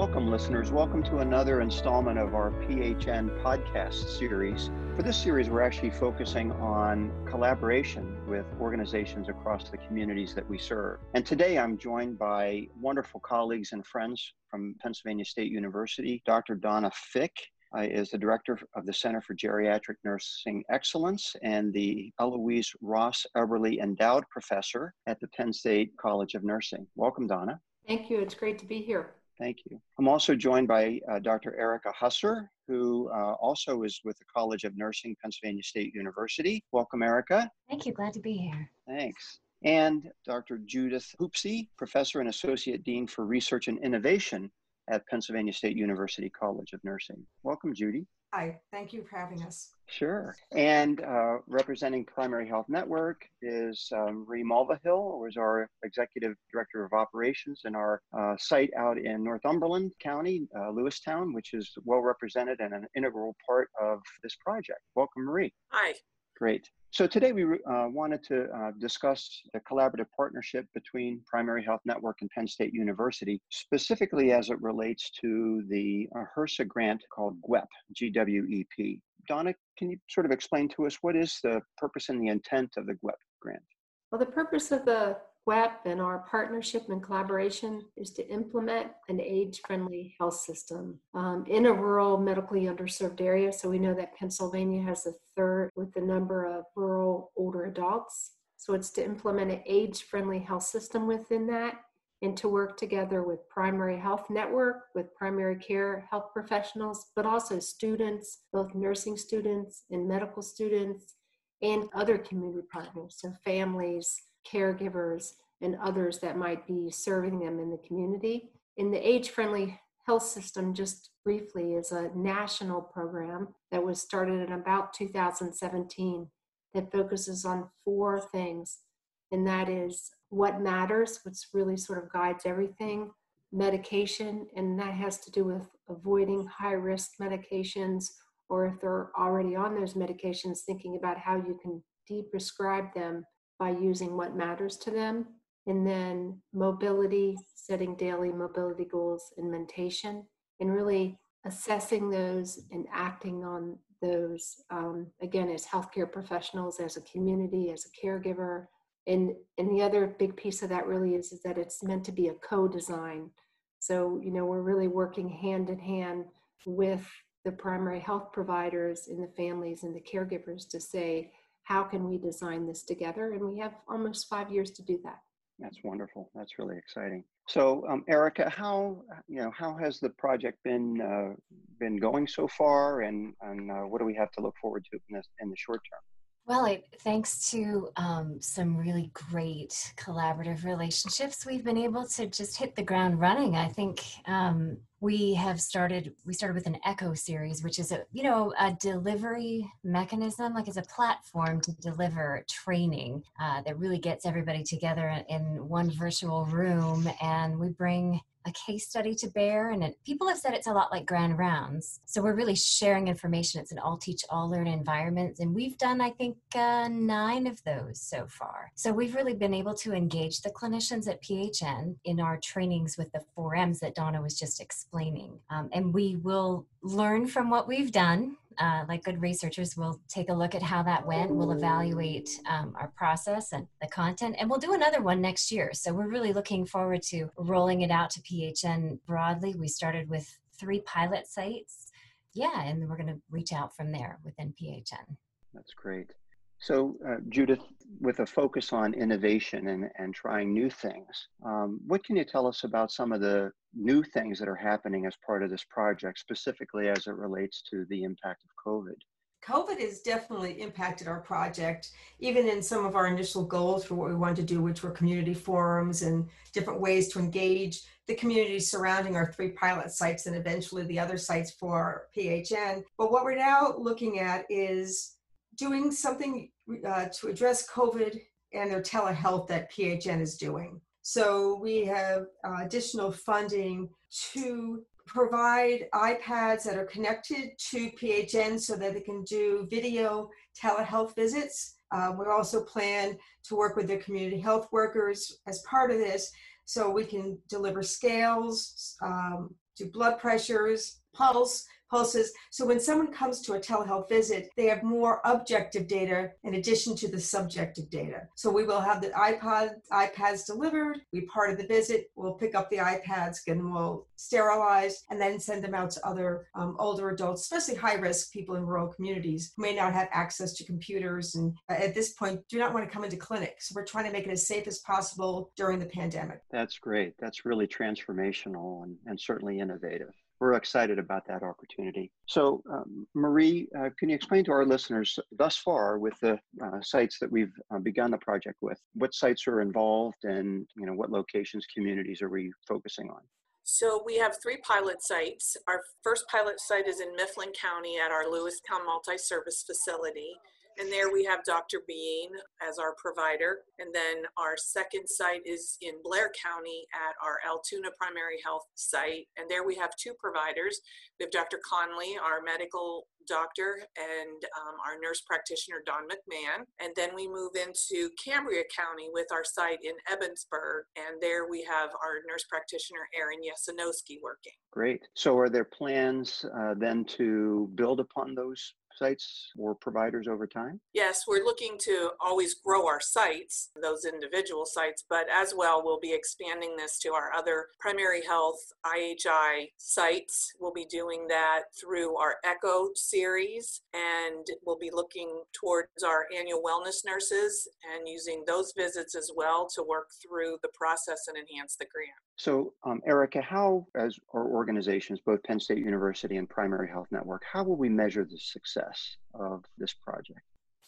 welcome, listeners. Welcome to another installment of our PHN podcast series. For this series, we're actually focusing on collaboration with organizations across the communities that we serve. And today I'm joined by wonderful colleagues and friends from Pennsylvania State University. Dr. Donna Fick is the director of the Center for Geriatric Nursing Excellence and the Eloise Ross Eberly Endowed Professor at the Penn State College of Nursing. Welcome, Donna. Thank you. It's great to be here. Thank you. I'm also joined by uh, Dr. Erica Husser, who uh, also is with the College of Nursing, Pennsylvania State University. Welcome, Erica. Thank you. Glad to be here. Thanks. And Dr. Judith Hupcey, Professor and Associate Dean for Research and Innovation at Pennsylvania State University College of Nursing. Welcome, Judy. Hi, thank you for having us. Sure. And uh, representing Primary Health Network is um, Marie Mulvihill, who is our Executive Director of Operations in our uh, site out in Northumberland County, uh, Lewistown, which is well represented and an integral part of this project. Welcome, Marie. Hi. Great. So today we uh, wanted to uh, discuss the collaborative partnership between Primary Health Network and Penn State University, specifically as it relates to the uh, HRSA grant called GWEP, G-W-E-P. Donna, can you sort of explain to us what is the purpose and the intent of the GWEP grant? Well, the purpose of the GWEP and our partnership and collaboration is to implement an age-friendly health system um, in a rural, medically underserved area. So we know that Pennsylvania has a third with the number of rural older adults. So it's to implement an age-friendly health system within that and to work together with primary health network with primary care health professionals but also students both nursing students and medical students and other community partners so families caregivers, and others that might be serving them in the community. In the age friendly health system, just briefly, is a national program that was started in about 2017 that focuses on four things. And that is what matters, which really sort of guides everything, medication, and that has to do with avoiding high risk medications, or if they're already on those medications, thinking about how you can de-prescribe them by using what matters to them. And then mobility, setting daily mobility goals and mentation, and really assessing those and acting on those, um, again, as healthcare professionals, as a community, as a caregiver. And, and the other big piece of that really is, is that it's meant to be a co design. So, you know, we're really working hand in hand with the primary health providers and the families and the caregivers to say, how can we design this together? And we have almost five years to do that. That's wonderful. That's really exciting. So, um, Erica, how you know how has the project been uh, been going so far, and and uh, what do we have to look forward to in, this, in the short term? Well, it, thanks to um, some really great collaborative relationships, we've been able to just hit the ground running. I think um, we have started. We started with an Echo series, which is a you know a delivery mechanism, like it's a platform to deliver training uh, that really gets everybody together in one virtual room, and we bring a case study to bear and it, people have said it's a lot like grand rounds. So we're really sharing information. It's an all teach all learn environment and we've done i think uh, nine of those so far. So we've really been able to engage the clinicians at phn in our trainings with the 4ms that donna was just explaining. Um, and we will learn from what we've done uh, like good researchers, we'll take a look at how that went. We'll evaluate um, our process and the content, and we'll do another one next year. So we're really looking forward to rolling it out to PHN broadly. We started with three pilot sites. Yeah, and we're going to reach out from there within PHN. That's great. So, uh, Judith, with a focus on innovation and, and trying new things, um, what can you tell us about some of the new things that are happening as part of this project, specifically as it relates to the impact of COVID? COVID has definitely impacted our project, even in some of our initial goals for what we wanted to do, which were community forums and different ways to engage the community surrounding our three pilot sites and eventually the other sites for PHN. But what we're now looking at is doing something uh, to address COVID and their telehealth that PHN is doing. So we have uh, additional funding to provide iPads that are connected to PHN so that they can do video telehealth visits. Uh, we also plan to work with the community health workers as part of this so we can deliver scales, um, do blood pressures, pulse, pulses. So when someone comes to a telehealth visit, they have more objective data in addition to the subjective data. So we will have the iPod, iPads delivered. We part of the visit. We'll pick up the iPads and we'll sterilize and then send them out to other um, older adults, especially high risk people in rural communities who may not have access to computers and uh, at this point do not want to come into clinics. So we're trying to make it as safe as possible during the pandemic. That's great. That's really transformational and, and certainly innovative we're excited about that opportunity. So, um, Marie, uh, can you explain to our listeners thus far with the uh, sites that we've uh, begun the project with, what sites are involved, and you know what locations, communities are we focusing on? So we have three pilot sites. Our first pilot site is in Mifflin County at our Lewistown Multi-Service Facility. And there we have Dr. Bean as our provider. And then our second site is in Blair County at our Altoona Primary Health site. And there we have two providers. We have Dr. Conley, our medical doctor, and um, our nurse practitioner, Don McMahon. And then we move into Cambria County with our site in Ebensburg. And there we have our nurse practitioner, Erin Yasinowski, working. Great. So are there plans uh, then to build upon those sites or providers over time? Yes, we're looking to always grow our sites, those individual sites, but as well, we'll be expanding this to our other primary health IHI sites. We'll be doing that through our ECHO series, and we'll be looking towards our annual wellness nurses and using those visits as well to work through the process and enhance the grant. So, um, Erica, how, as our organizations, both Penn State University and Primary Health Network, how will we measure the success of this project?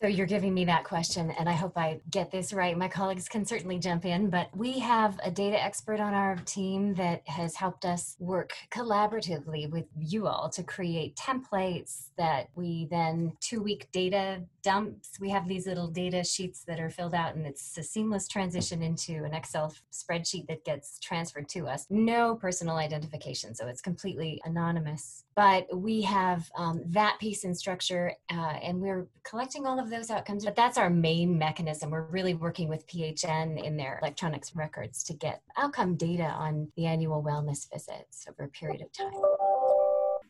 So you're giving me that question, and I hope I get this right. My colleagues can certainly jump in, but we have a data expert on our team that has helped us work collaboratively with you all to create templates that we then two week data dumps. We have these little data sheets that are filled out, and it's a seamless transition into an Excel spreadsheet that gets transferred to us. No personal identification, so it's completely anonymous. But we have um, that piece in structure, uh, and we're collecting all of those outcomes, but that's our main mechanism. We're really working with PHN in their electronics records to get outcome data on the annual wellness visits over a period of time.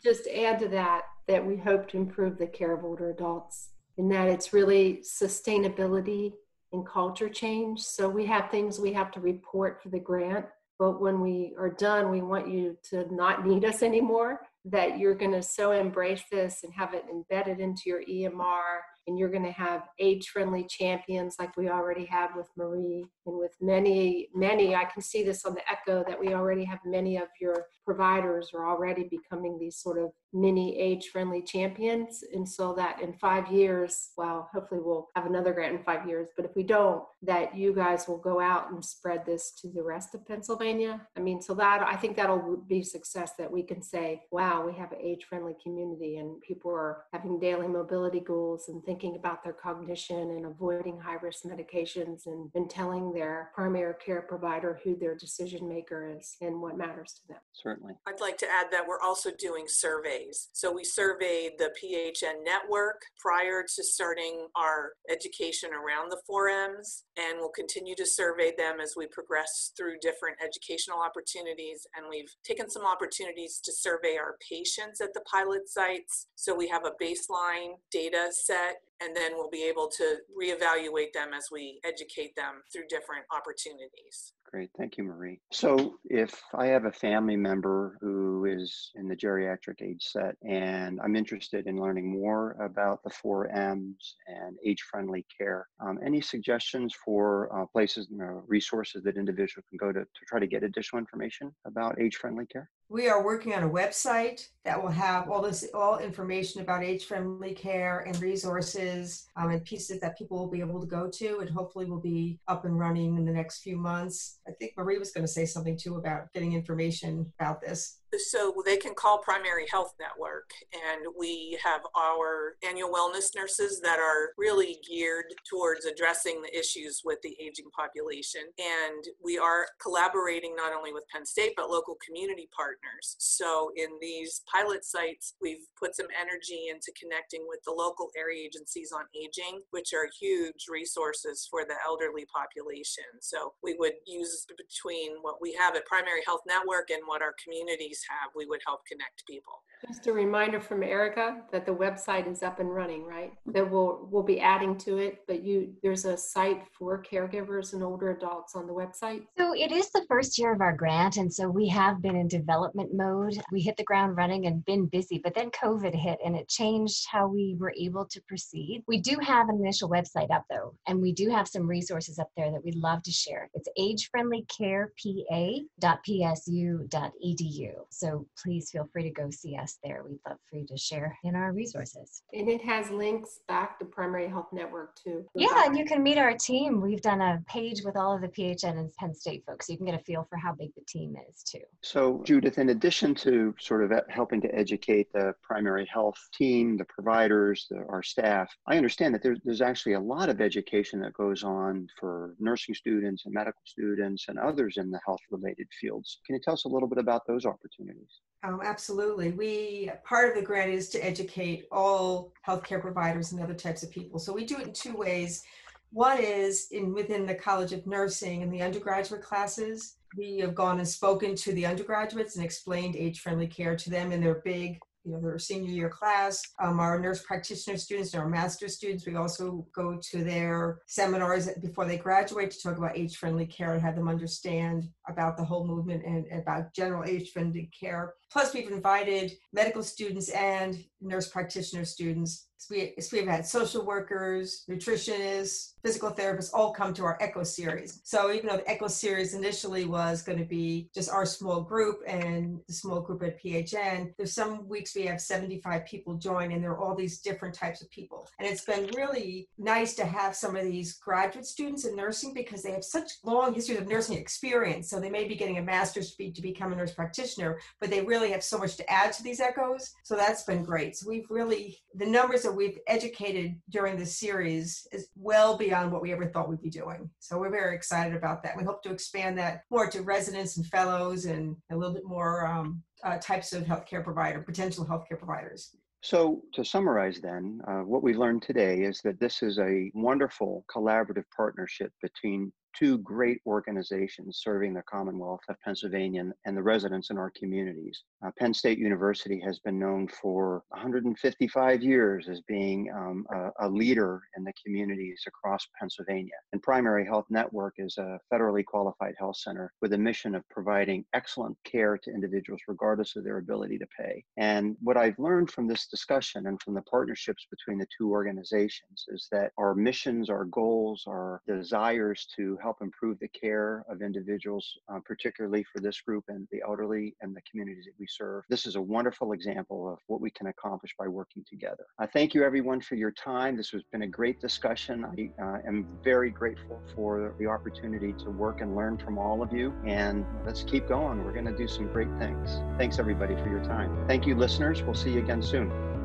Just add to that that we hope to improve the care of older adults in that it's really sustainability and culture change. So we have things we have to report for the grant, but when we are done, we want you to not need us anymore. That you're going to so embrace this and have it embedded into your EMR and you're going to have age friendly champions like we already have with Marie and with many, many. I can see this on the Echo that we already have many of your providers are already becoming these sort of mini age friendly champions. And so that in five years, well, hopefully we'll have another grant in five years, but if we don't, that you guys will go out and spread this to the rest of Pennsylvania. I mean, so that I think that'll be success that we can say, wow, we have an age friendly community and people are having daily mobility goals and thinking about their cognition and avoiding high risk medications and, and telling their primary care provider who their decision maker is and what matters to them. Certainly. I'd like to add that we're also doing surveys surveys. So we surveyed the PHN network prior to starting our education around the 4Ms, and we'll continue to survey them as we progress through different educational opportunities. And we've taken some opportunities to survey our patients at the pilot sites. So we have a baseline data set and then we'll be able to reevaluate them as we educate them through different opportunities. Great, thank you, Marie. So, if I have a family member who is in the geriatric age set and I'm interested in learning more about the four M's and age friendly care, um, any suggestions for uh, places, you know, resources that individuals can go to to try to get additional information about age friendly care? We are working on a website that will have all this, all information about age-friendly care and resources um, and pieces that people will be able to go to, and hopefully will be up and running in the next few months. I think Marie was going to say something too about getting information about this so they can call primary health network and we have our annual wellness nurses that are really geared towards addressing the issues with the aging population and we are collaborating not only with penn state but local community partners so in these pilot sites we've put some energy into connecting with the local area agencies on aging which are huge resources for the elderly population so we would use between what we have at primary health network and what our communities have, we would help connect people. Just a reminder from Erica that the website is up and running, right? That we'll we'll be adding to it, but you there's a site for caregivers and older adults on the website. So it is the first year of our grant, and so we have been in development mode. We hit the ground running and been busy, but then COVID hit and it changed how we were able to proceed. We do have an initial website up though, and we do have some resources up there that we'd love to share. It's agefriendlycarepa.psu.edu. So please feel free to go see us there. We'd love for you to share in our resources. And it has links back to Primary Health Network too. Yeah, and you can meet our team. We've done a page with all of the PHN and Penn State folks. So you can get a feel for how big the team is too. So, Judith, in addition to sort of helping to educate the primary health team, the providers, the, our staff, I understand that there's, there's actually a lot of education that goes on for nursing students and medical students and others in the health related fields. Can you tell us a little bit about those opportunities? Um, absolutely. We part of the grant is to educate all healthcare providers and other types of people. So we do it in two ways. One is in within the College of Nursing and the undergraduate classes. We have gone and spoken to the undergraduates and explained age-friendly care to them in their big you know, their senior year class. Um, our nurse practitioner students and our master students, we also go to their seminars before they graduate to talk about age-friendly care and have them understand about the whole movement and about general age-friendly care. Plus, we've invited medical students and nurse practitioner students. So we, so we've had social workers, nutritionists, physical therapists all come to our ECHO series. So even though the ECHO series initially was going to be just our small group and the small group at PHN, there's some weeks we have 75 people join and there are all these different types of people. And it's been really nice to have some of these graduate students in nursing because they have such long histories of nursing experience. So they may be getting a master's degree to become a nurse practitioner, but they really have so much to add to these echoes. So that's been great. So we've really, the numbers that we've educated during this series is well beyond what we ever thought we'd be doing. So we're very excited about that. We hope to expand that more to residents and fellows and a little bit more um, uh, types of healthcare provider, potential healthcare providers. So, to summarize, then, uh, what we learned today is that this is a wonderful collaborative partnership between two great organizations serving the Commonwealth of Pennsylvania and the residents in our communities. Uh, Penn State University has been known for 155 years as being um, a, a, leader in the communities across Pennsylvania. And Primary Health Network is a federally qualified health center with a mission of providing excellent care to individuals regardless of their ability to pay. And what I've learned from this discussion and from the partnerships between the two organizations is that our missions, our goals, our desires to help improve the care of individuals, uh, particularly for this group and the elderly and the communities that we serve. This is a wonderful example of what we can accomplish by working together. I thank you, everyone, for your time. This has been a great discussion. I uh, am very grateful for the opportunity to work and learn from all of you. And let's keep going. We're going to do some great things. Thanks, everybody, for your time. Thank you, listeners. We'll see you again soon.